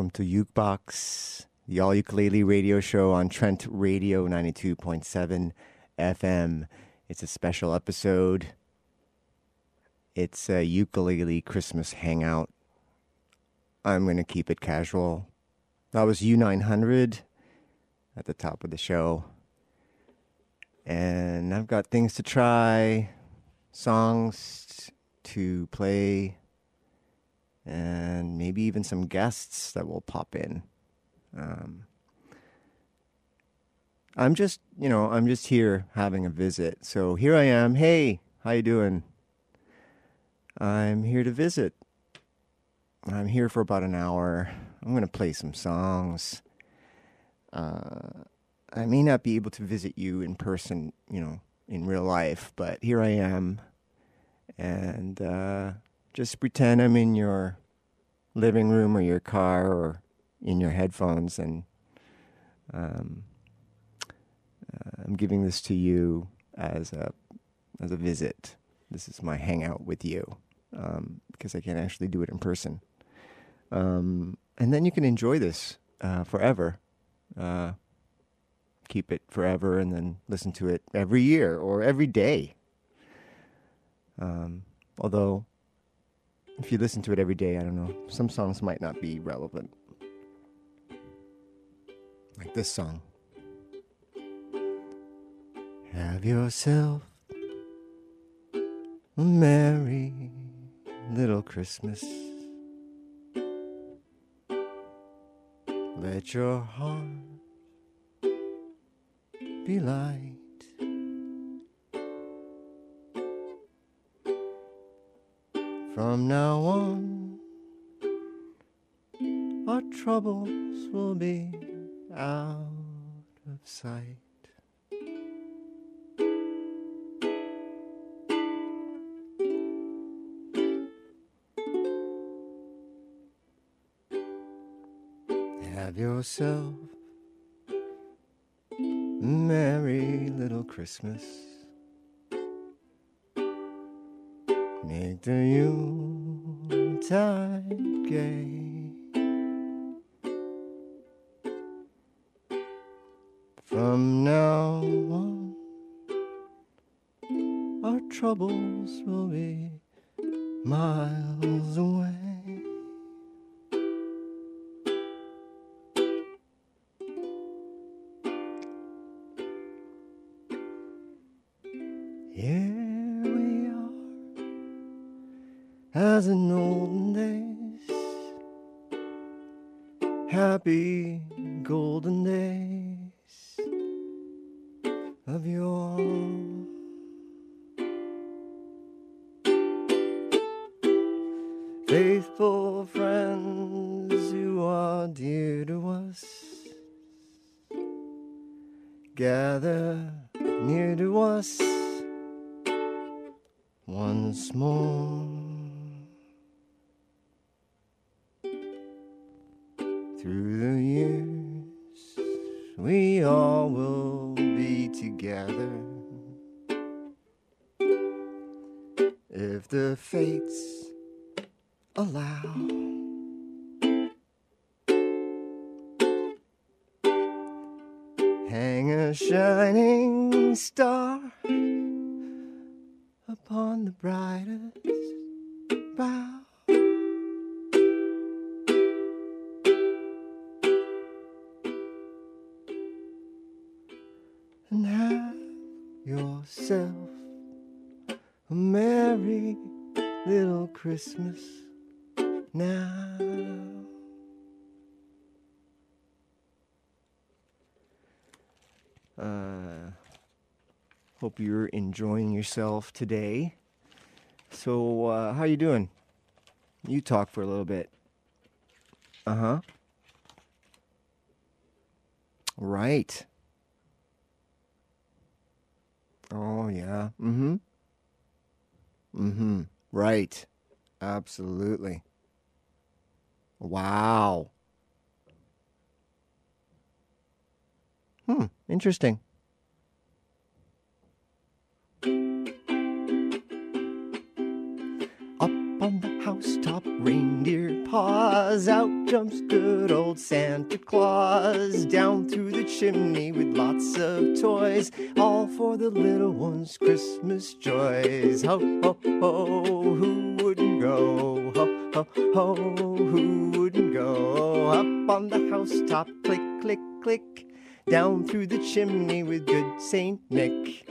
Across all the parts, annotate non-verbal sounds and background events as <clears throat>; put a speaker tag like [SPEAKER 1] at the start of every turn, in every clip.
[SPEAKER 1] Welcome to Ukebox, the all ukulele radio show on Trent Radio 92.7 FM. It's a special episode. It's a ukulele Christmas hangout. I'm going to keep it casual. That was U900 at the top of the show. And I've got things to try, songs to play, and maybe even some guests that will pop in. Um, I'm just, you know, I'm just here having a visit. So here I am. Hey, how you doing? I'm here to visit. I'm here for about an hour. I'm going to play some songs. Uh, I may not be able to visit you in person, you know, in real life, but here I am. And uh, just pretend I'm in your living room or your car or in your headphones, and um, uh, I'm giving this to you as a as a visit. This is my hangout with you um, because I can't actually do it in person. Um, and then you can enjoy this uh, forever. Uh, keep it forever and then listen to it every year or every day. Um, although, if you listen to it every day, I don't know, some songs might not be relevant. Like this song. Have yourself a merry little Christmas. Let your heart be light. From now on, our troubles will be out of sight. Have yourself merry little Christmas. Make the Yuletide gay. From now on, our troubles will be miles away. Shining star upon the brightest bough. And have yourself a merry little Christmas now. Uh, Hope you're enjoying yourself today. So, uh, how you doing? You talk for a little bit. Uh huh. Right. Oh yeah. Mm-hmm. Mm-hmm. Right. Absolutely. Wow. Hmm. Interesting. Up on the housetop, reindeer pause. Out jumps good old Santa Claus. Down through the chimney with lots of toys. All for the little ones' Christmas joys. Ho, ho, ho, who wouldn't go? Ho, ho, ho, who wouldn't go? Up on the housetop, click, click, click. Down through the chimney with good Saint Nick.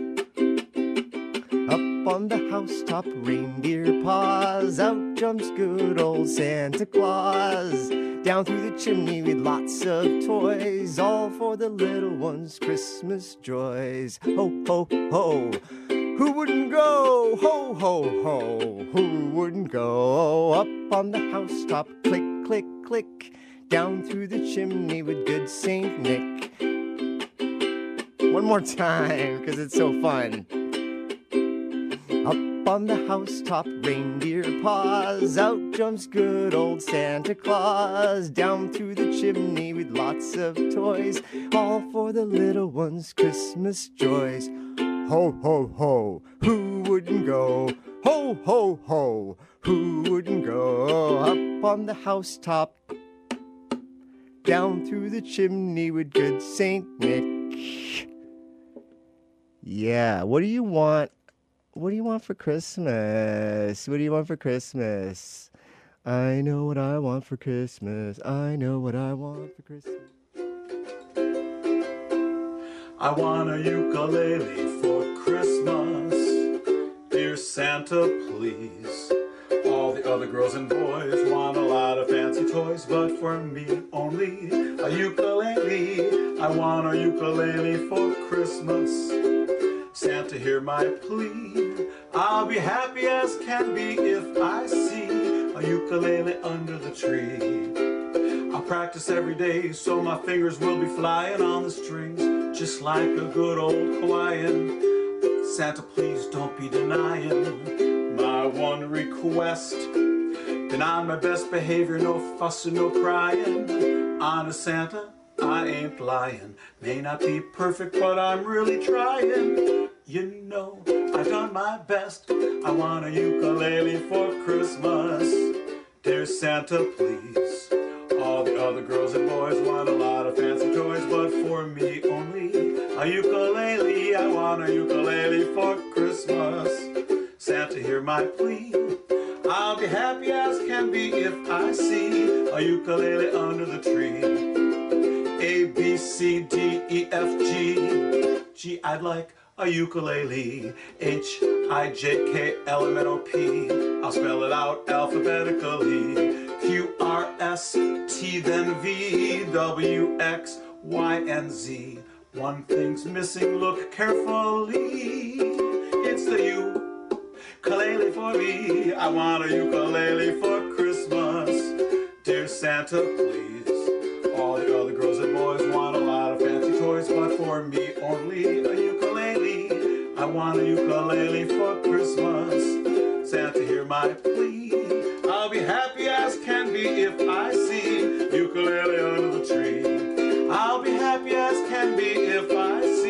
[SPEAKER 1] Up on the housetop, reindeer pause. Out jumps good old Santa Claus. Down through the chimney with lots of toys. All for the little ones' Christmas joys. Ho, ho, ho. Who wouldn't go? Ho, ho, ho. Who wouldn't go? Up on the housetop, click, click, click. Down through the chimney with good Saint Nick. One more time, because it's so fun. Up on the housetop, reindeer pause. Out jumps good old Santa Claus. Down through the chimney with lots of toys. All for the little ones' Christmas joys. Ho, ho, ho. Who wouldn't go? Ho, ho, ho. Who wouldn't go? Up on the housetop. Down through the chimney with good Saint Nick. Yeah, what do you want what do you want for Christmas? What do you want for Christmas? I know what I want for Christmas. I know what I want for Christmas.
[SPEAKER 2] I want a ukulele for Christmas. Dear Santa, please. All the other girls and boys want a lot of fancy toys, but for me only a ukulele. I want a ukulele for Christmas. Santa, hear my plea. I'll be happy as can be if I see a ukulele under the tree. I'll practice every day so my fingers will be flying on the strings just like a good old Hawaiian. Santa, please don't be denying my one request. Then on my best behavior, no fussing, no crying. Honest Santa, I ain't lying. May not be perfect, but I'm really trying. You know, I've done my best. I want a ukulele for Christmas. Dear Santa, please. All the other girls and boys want a lot of fancy toys, but for me only a ukulele. I want a ukulele for Christmas. Santa, hear my plea. I'll be happy as can be if I see a ukulele under the tree. A, B, C, D, E, F, G. G, I'd like a ukulele. H, I, J, K, L, M, N, O, P. I'll spell it out alphabetically. Q, R, S, T, then V, W, X, Y, and Z. One thing's missing, look carefully. It's the ukulele for me. I want a ukulele for Christmas. Dear Santa, please. All the other girls and boys want a lot of fancy toys, but for me want a ukulele for Christmas. Santa, hear my plea. I'll be happy as can be if I see ukulele under the tree. I'll be happy as can be if I see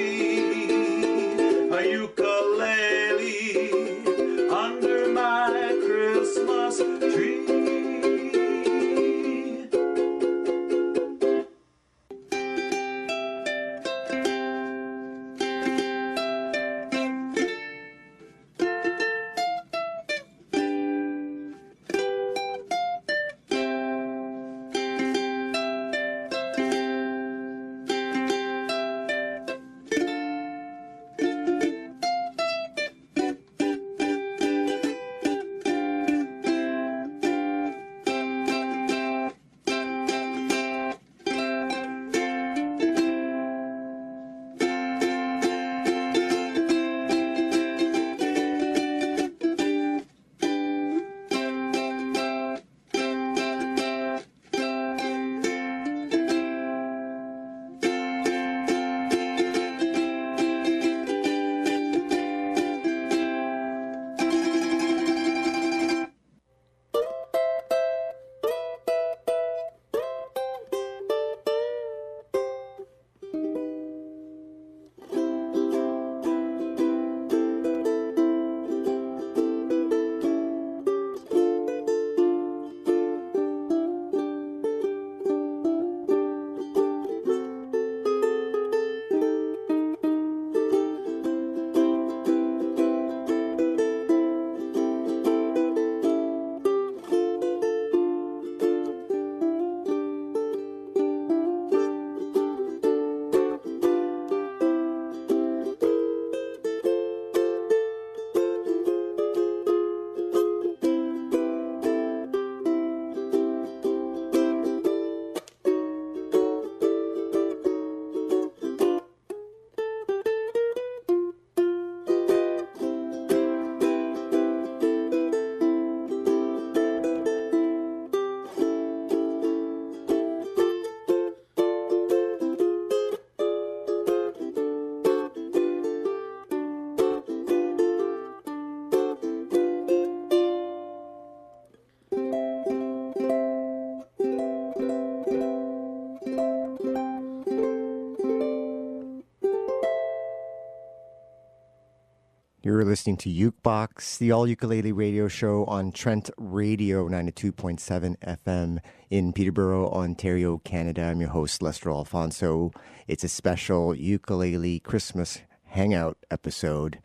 [SPEAKER 1] You're listening to Ukebox, the all ukulele radio show on Trent Radio 92.7 FM in Peterborough, Ontario, Canada. I'm your host, Lester Alfonso. It's a special ukulele Christmas hangout episode,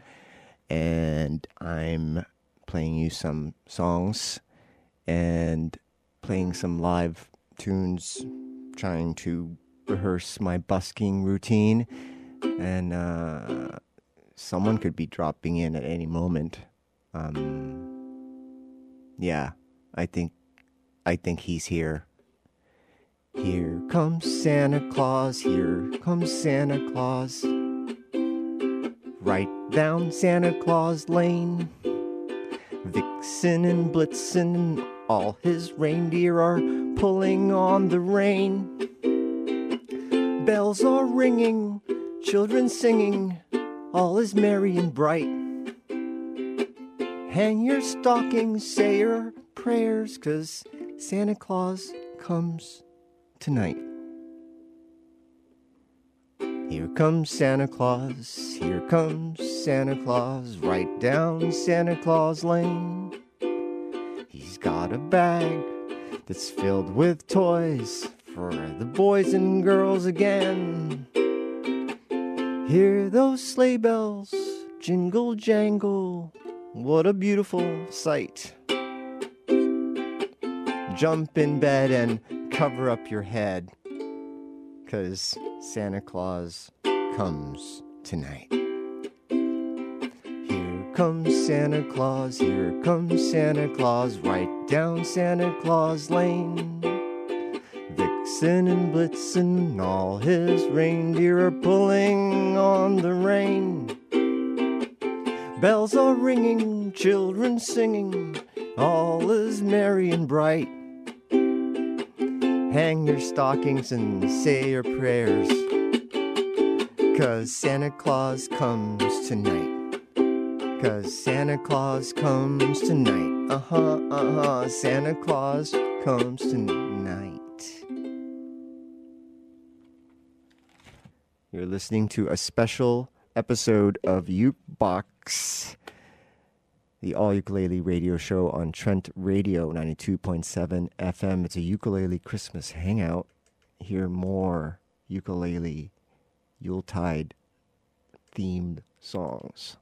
[SPEAKER 1] and I'm playing you some songs and playing some live tunes, trying to rehearse my busking routine. And, uh, someone could be dropping in at any moment. Um, yeah, I think, I think he's here. Here comes Santa Claus, here comes Santa Claus. Right down Santa Claus Lane. Vixen and Blitzen, all his reindeer are pulling on the rein. Bells are ringing, children singing, all is merry and bright. Hang your stockings, say your prayers, cause Santa Claus comes tonight. Here comes Santa Claus, here comes Santa Claus, right down Santa Claus Lane. He's got a bag that's filled with toys for the boys and girls again. Hear those sleigh bells jingle jangle. What a beautiful sight. Jump in bed and cover up your head. Cause Santa Claus comes tonight. Here comes Santa Claus, here comes Santa Claus, right down Santa Claus Lane. Vixen and Blitzen, all his reindeer are pulling on the rein. Bells are ringing, children singing, all is merry and bright. Hang your stockings and say your prayers, cause Santa Claus comes tonight. Cause Santa Claus comes tonight. Uh huh, uh huh, Santa Claus comes tonight. You're listening to a special episode of Ukebox, the all ukulele radio show on Trent Radio 92.7 FM. It's a ukulele Christmas hangout. Hear more ukulele Yuletide themed songs.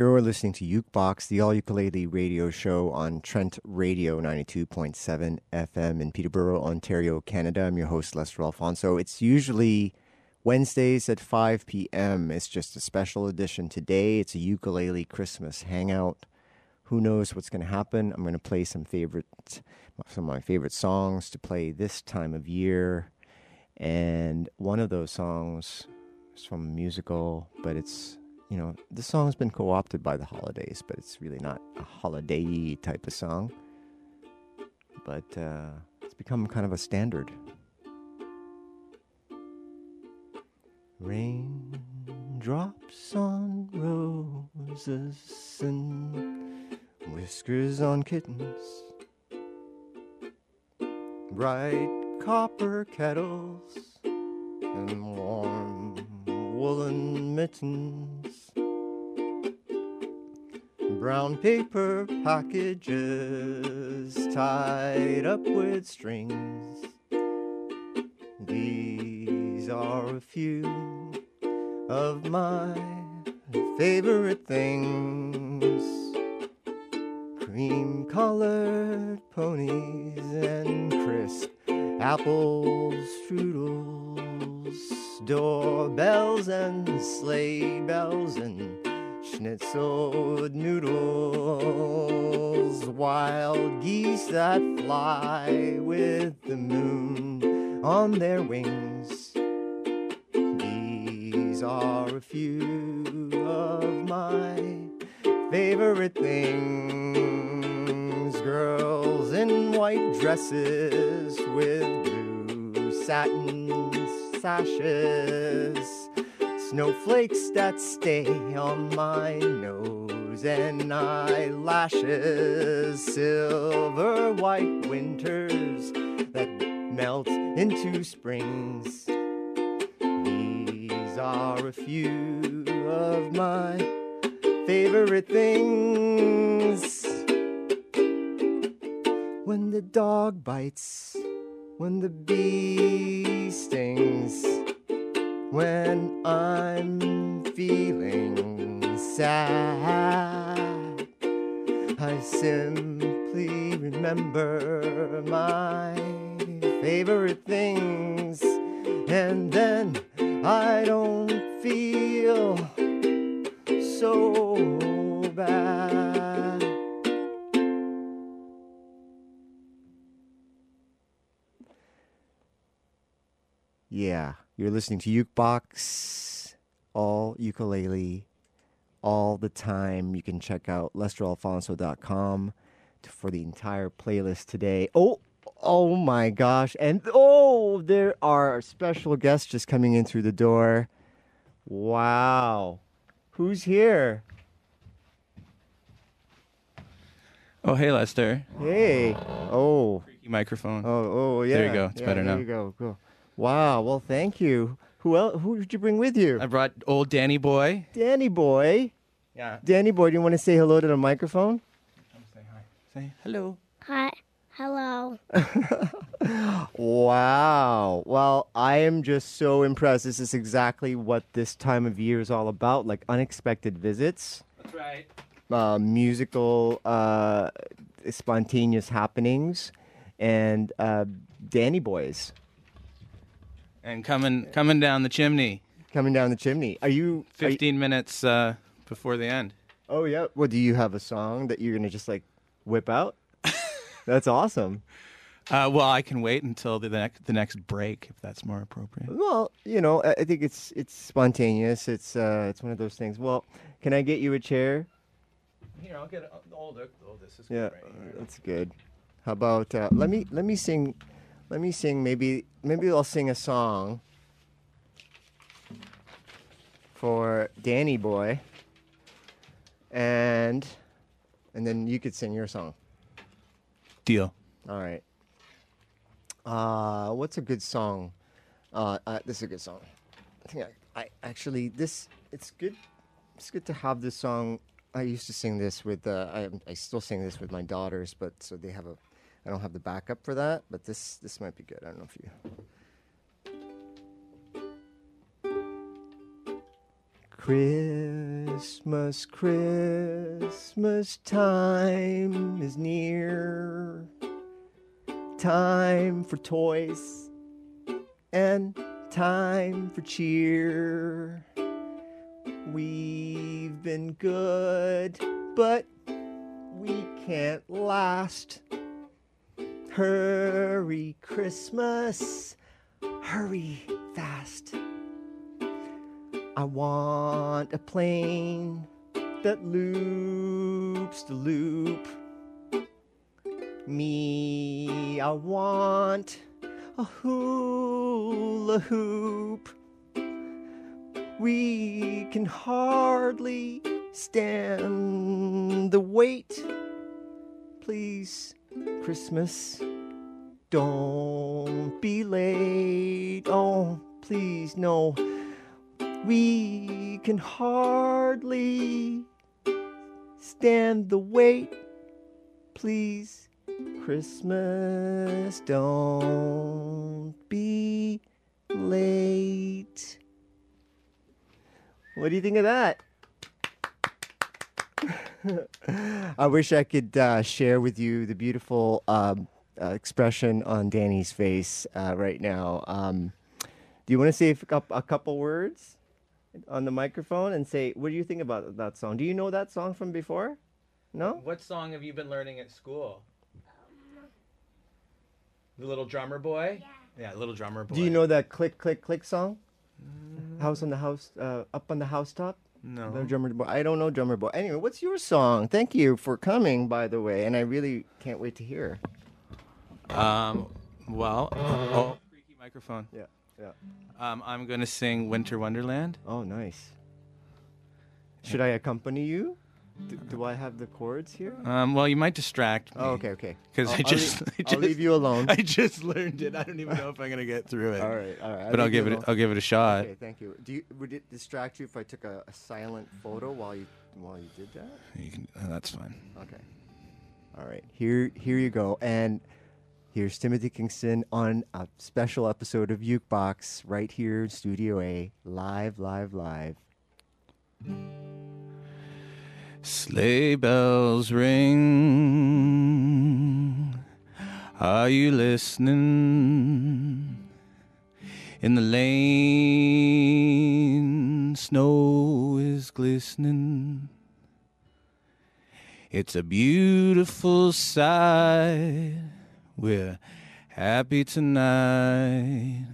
[SPEAKER 1] You're listening to Ukebox, the all ukulele radio show on Trent Radio 92.7 FM in Peterborough, Ontario, Canada. I'm your host, Lester Alfonso. It's usually Wednesdays at 5 p.m. It's just a special edition today. It's a ukulele Christmas hangout. Who knows what's going to happen? I'm going to play some favorite, some of my favorite songs to play this time of year. And one of those songs is from a musical, but it's you know, the song's been co opted by the holidays, but it's really not a holiday type of song. But uh, it's become kind of a standard. Raindrops on roses and whiskers on kittens, bright copper kettles and warm woolen mittens, brown paper packages tied up with strings. These are a few of my favorite things cream colored ponies and crisp apple strudels doorbells and sleigh bells and schnitzeled noodles, wild geese that fly with the moon on their wings. These are a few of my favorite things. Girls in white dresses with blue satin sashes, snowflakes that stay on my nose and eyelashes, silver white winters that melt into springs. These are a few of my favorite things. When the dog bites when the bee stings, when I'm feeling sad. I simply remember my favorite things, and then I don't feel so bad. Yeah, you're listening to Ukebox, all ukulele, all the time. You can check out lesteralfonso.com for the entire playlist today. Oh, Oh my gosh. And oh, there are special guests just coming in through the door. Wow. Who's here?
[SPEAKER 2] Oh, hey, Lester.
[SPEAKER 1] Hey. Oh.
[SPEAKER 2] Freaky microphone.
[SPEAKER 1] Oh, oh, yeah.
[SPEAKER 2] There you go. It's
[SPEAKER 1] Yeah,
[SPEAKER 2] better
[SPEAKER 1] there
[SPEAKER 2] now.
[SPEAKER 1] you go. Cool. Wow. Well, thank you. Who else? Who did you bring with you?
[SPEAKER 2] I brought old Danny boy.
[SPEAKER 1] Danny boy.
[SPEAKER 2] Yeah.
[SPEAKER 1] Danny boy, do you want to say hello to the microphone?
[SPEAKER 2] Say hi. Say hello.
[SPEAKER 3] Hi. Hello. <laughs>
[SPEAKER 1] Wow. Well, I am just so impressed. This is exactly what this time of year is all about like unexpected visits,
[SPEAKER 2] That's right.
[SPEAKER 1] uh, musical, uh, spontaneous happenings, and uh, Danny boys
[SPEAKER 2] And coming coming down the chimney.
[SPEAKER 1] coming down the chimney. Are you. are you-
[SPEAKER 2] Fifteen minutes uh, before the end.
[SPEAKER 1] oh, yeah. Well, do you have a song that you're going to just like whip out? <laughs> That's awesome.
[SPEAKER 2] Uh, well, I can wait until the next the next break if that's more appropriate.
[SPEAKER 1] Well, you know, I think it's it's spontaneous. It's uh, it's one of those things. Well, can I get you a chair?
[SPEAKER 2] Here, I'll get older. Oh, this is
[SPEAKER 1] Yeah, that's good. How about uh, let me let me sing, let me sing. Maybe maybe I'll sing a song for Danny Boy, and and then you could sing your song.
[SPEAKER 2] Deal.
[SPEAKER 1] All right. Uh, what's a good song? Uh, uh, this is a good song. I think I, I actually this it's good. It's good to have this song. I used to sing this with. Uh, I I still sing this with my daughters, but so they have a. I don't have the backup for that, but this this might be good. I don't know if you. Christmas, Christmas time is near. Time for toys and time for cheer. We've been good, but we can't last. Hurry, Christmas, hurry fast. I want a plane that loops the loop. Me, I want a hula hoop. We can hardly stand the wait. Please, Christmas, don't be late. Oh, please, no. We can hardly stand the wait. Please, Christmas, don't be late. What do you think of that? <laughs> I wish I could uh, share with you the beautiful um, uh, expression on Danny's face uh, right now. Um, do you want to say a a couple words on the microphone and say, what do you think about that song? Do you know that song from before? No?
[SPEAKER 2] What song have you been learning at school? The little drummer boy. Yeah, yeah, little drummer boy.
[SPEAKER 1] Do you know that click, click, click song? House on the house, uh, up on the housetop?
[SPEAKER 2] No.
[SPEAKER 1] No drummer boy. I don't know drummer boy. Anyway, what's your song? Thank you for coming, by the way, and I really can't wait to hear.
[SPEAKER 2] Um. Well. Oh. Freaky microphone.
[SPEAKER 1] Yeah, yeah.
[SPEAKER 2] Um. I'm gonna sing Winter Wonderland.
[SPEAKER 1] Oh, nice. Should I accompany you? D- do I have the chords here?
[SPEAKER 2] Um. Well, you might distract me.
[SPEAKER 1] Oh, okay, okay.
[SPEAKER 2] 'Cause
[SPEAKER 1] I'll-
[SPEAKER 2] I
[SPEAKER 1] I'll
[SPEAKER 2] just-
[SPEAKER 1] leave- <laughs>
[SPEAKER 2] I
[SPEAKER 1] I'll leave you alone. <laughs>
[SPEAKER 2] I just learned it. I don't even know if I'm gonna get through it.
[SPEAKER 1] all right, all right.
[SPEAKER 2] But I'll give it.
[SPEAKER 1] alone.
[SPEAKER 2] I'll give it a shot.
[SPEAKER 1] Okay, thank you. Do you, would it distract you if I took a, a silent photo while you while you did that?
[SPEAKER 2] You can, uh, that's fine.
[SPEAKER 1] Okay. All right. Here here you go. And here's Timothy Kingston on a special episode of Ukebox right here in Studio A, live, live, live.
[SPEAKER 2] Sleigh bells ring. Are you listening? In the lane, snow is glistening. It's a beautiful sight. We're happy tonight.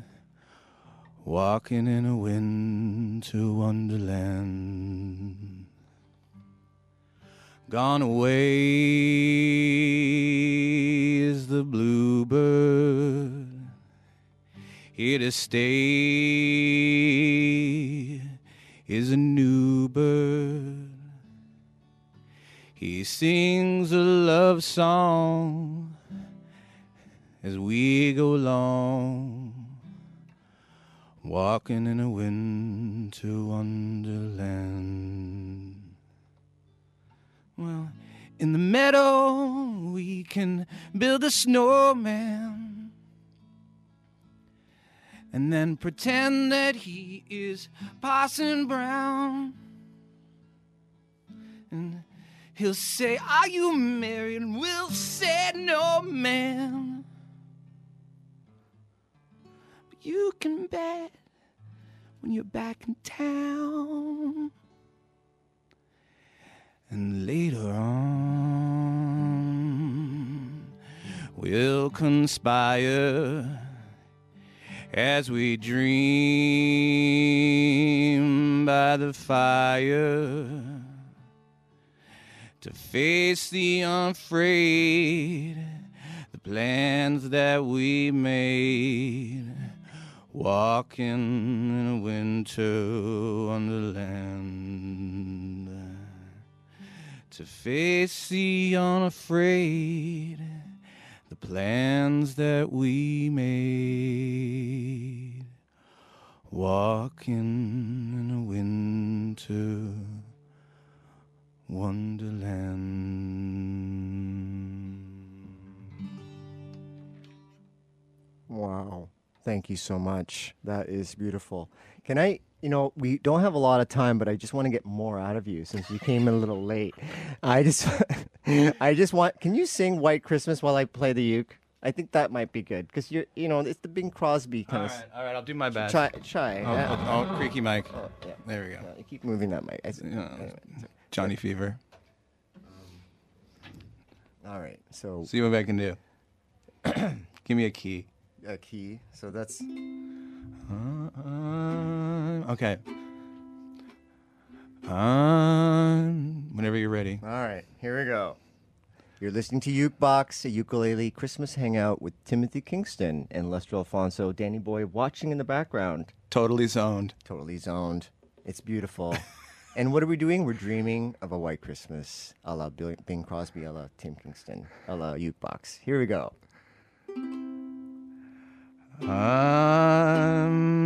[SPEAKER 2] Walking in a winter wonderland. Gone away is the bluebird Here to stay is a new bird. He sings a love song as we go along, walking in a winter wonderland. Well, in the meadow, we can build a snowman and then pretend that he is Parson Brown. And he'll say, Are you married? And we'll say, No, man. But you can bet when you're back in town. And later on, we'll conspire as we dream by the fire to face the unafraid, the plans that we made, walking in a winter wonderland. To face the unafraid, the plans that we made, walking in a winter wonderland.
[SPEAKER 1] Wow. Thank you so much. That is beautiful. Can I, you know, we don't have a lot of time, but I just want to get more out of you since you came in a little late. I just, <laughs> I just want, can you sing White Christmas while I play the uke? I think that might be good because you're, you know, it's the Bing Crosby kind
[SPEAKER 2] All
[SPEAKER 1] of.
[SPEAKER 2] right, all right, I'll do my best.
[SPEAKER 1] Try, try.
[SPEAKER 2] Oh,
[SPEAKER 1] yeah.
[SPEAKER 2] oh, creaky mic.
[SPEAKER 1] Oh, yeah.
[SPEAKER 2] There we go.
[SPEAKER 1] You keep moving that mic. I, anyway,
[SPEAKER 2] Johnny Fever.
[SPEAKER 1] all right. So
[SPEAKER 2] See what I can do. <clears throat> Give me a key.
[SPEAKER 1] a key. So that's
[SPEAKER 2] Uh, okay. Um, whenever you're ready.
[SPEAKER 1] all right. Here we go. You're listening to Ukebox, a ukulele Christmas hangout with Timothy Kingston and Lester Alfonso, Danny Boy watching in the background.
[SPEAKER 2] Totally zoned.
[SPEAKER 1] Totally zoned. It's beautiful. <laughs> and what are we doing? We're dreaming of a white Christmas, a la Bing Crosby, a la Tim Kingston, a la Ukebox. Here we go.
[SPEAKER 2] Dreaming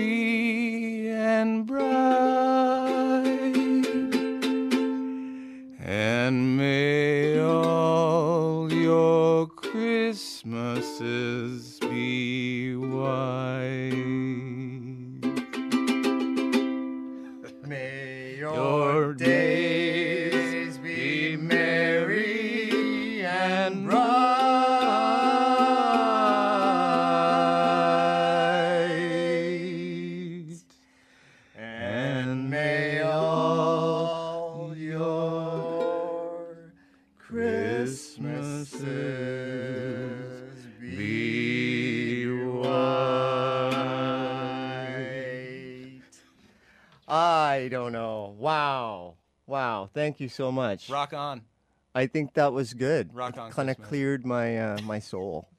[SPEAKER 1] you so much.
[SPEAKER 2] Rock on.
[SPEAKER 1] I think that was good.
[SPEAKER 2] Rock on
[SPEAKER 1] Kind of cleared my uh, my soul.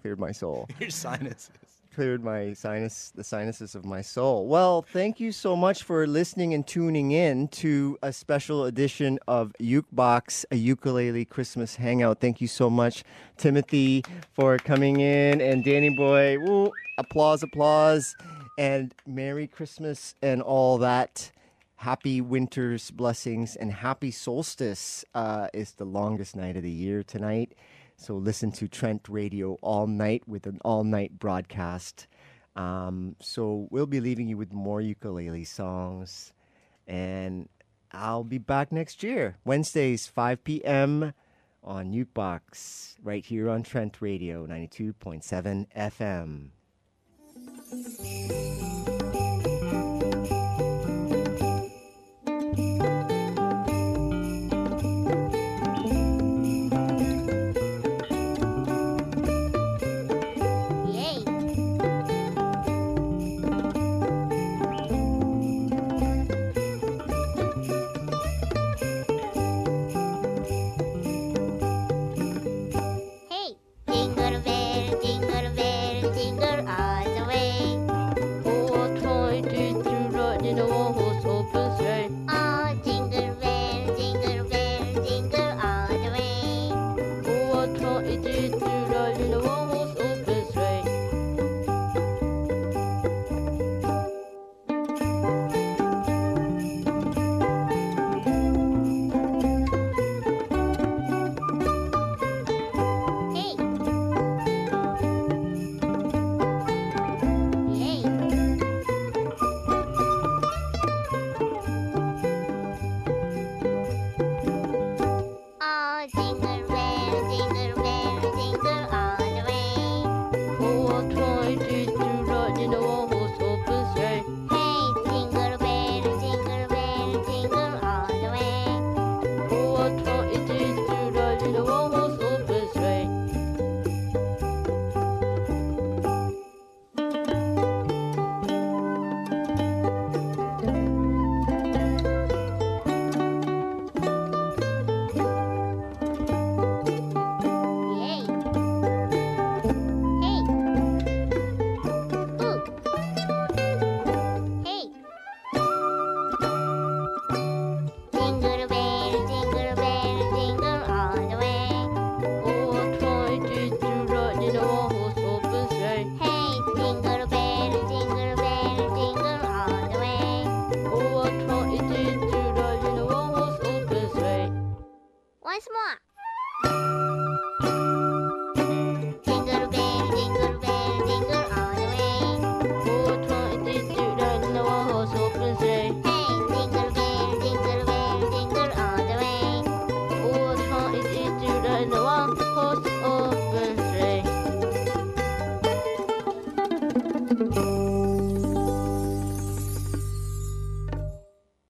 [SPEAKER 1] Cleared my soul. <laughs>
[SPEAKER 2] Your sinuses.
[SPEAKER 1] cleared my sinus the sinuses of my soul. Well, thank you so much for listening and tuning in to a special edition of Ukebox, a ukulele Christmas hangout. Thank you so much, Timothy, for coming in and Danny Boy. Woo, applause, applause, and Merry Christmas and all that
[SPEAKER 4] happy winter's blessings and happy solstice uh, is the longest night of the year tonight. So listen to Trent Radio all night with an all night broadcast. Um, so we'll be leaving you with more ukulele songs. And I'll be back next year, Wednesdays, 5 p.m. on Ukebox, right here on Trent Radio 92.7 FM.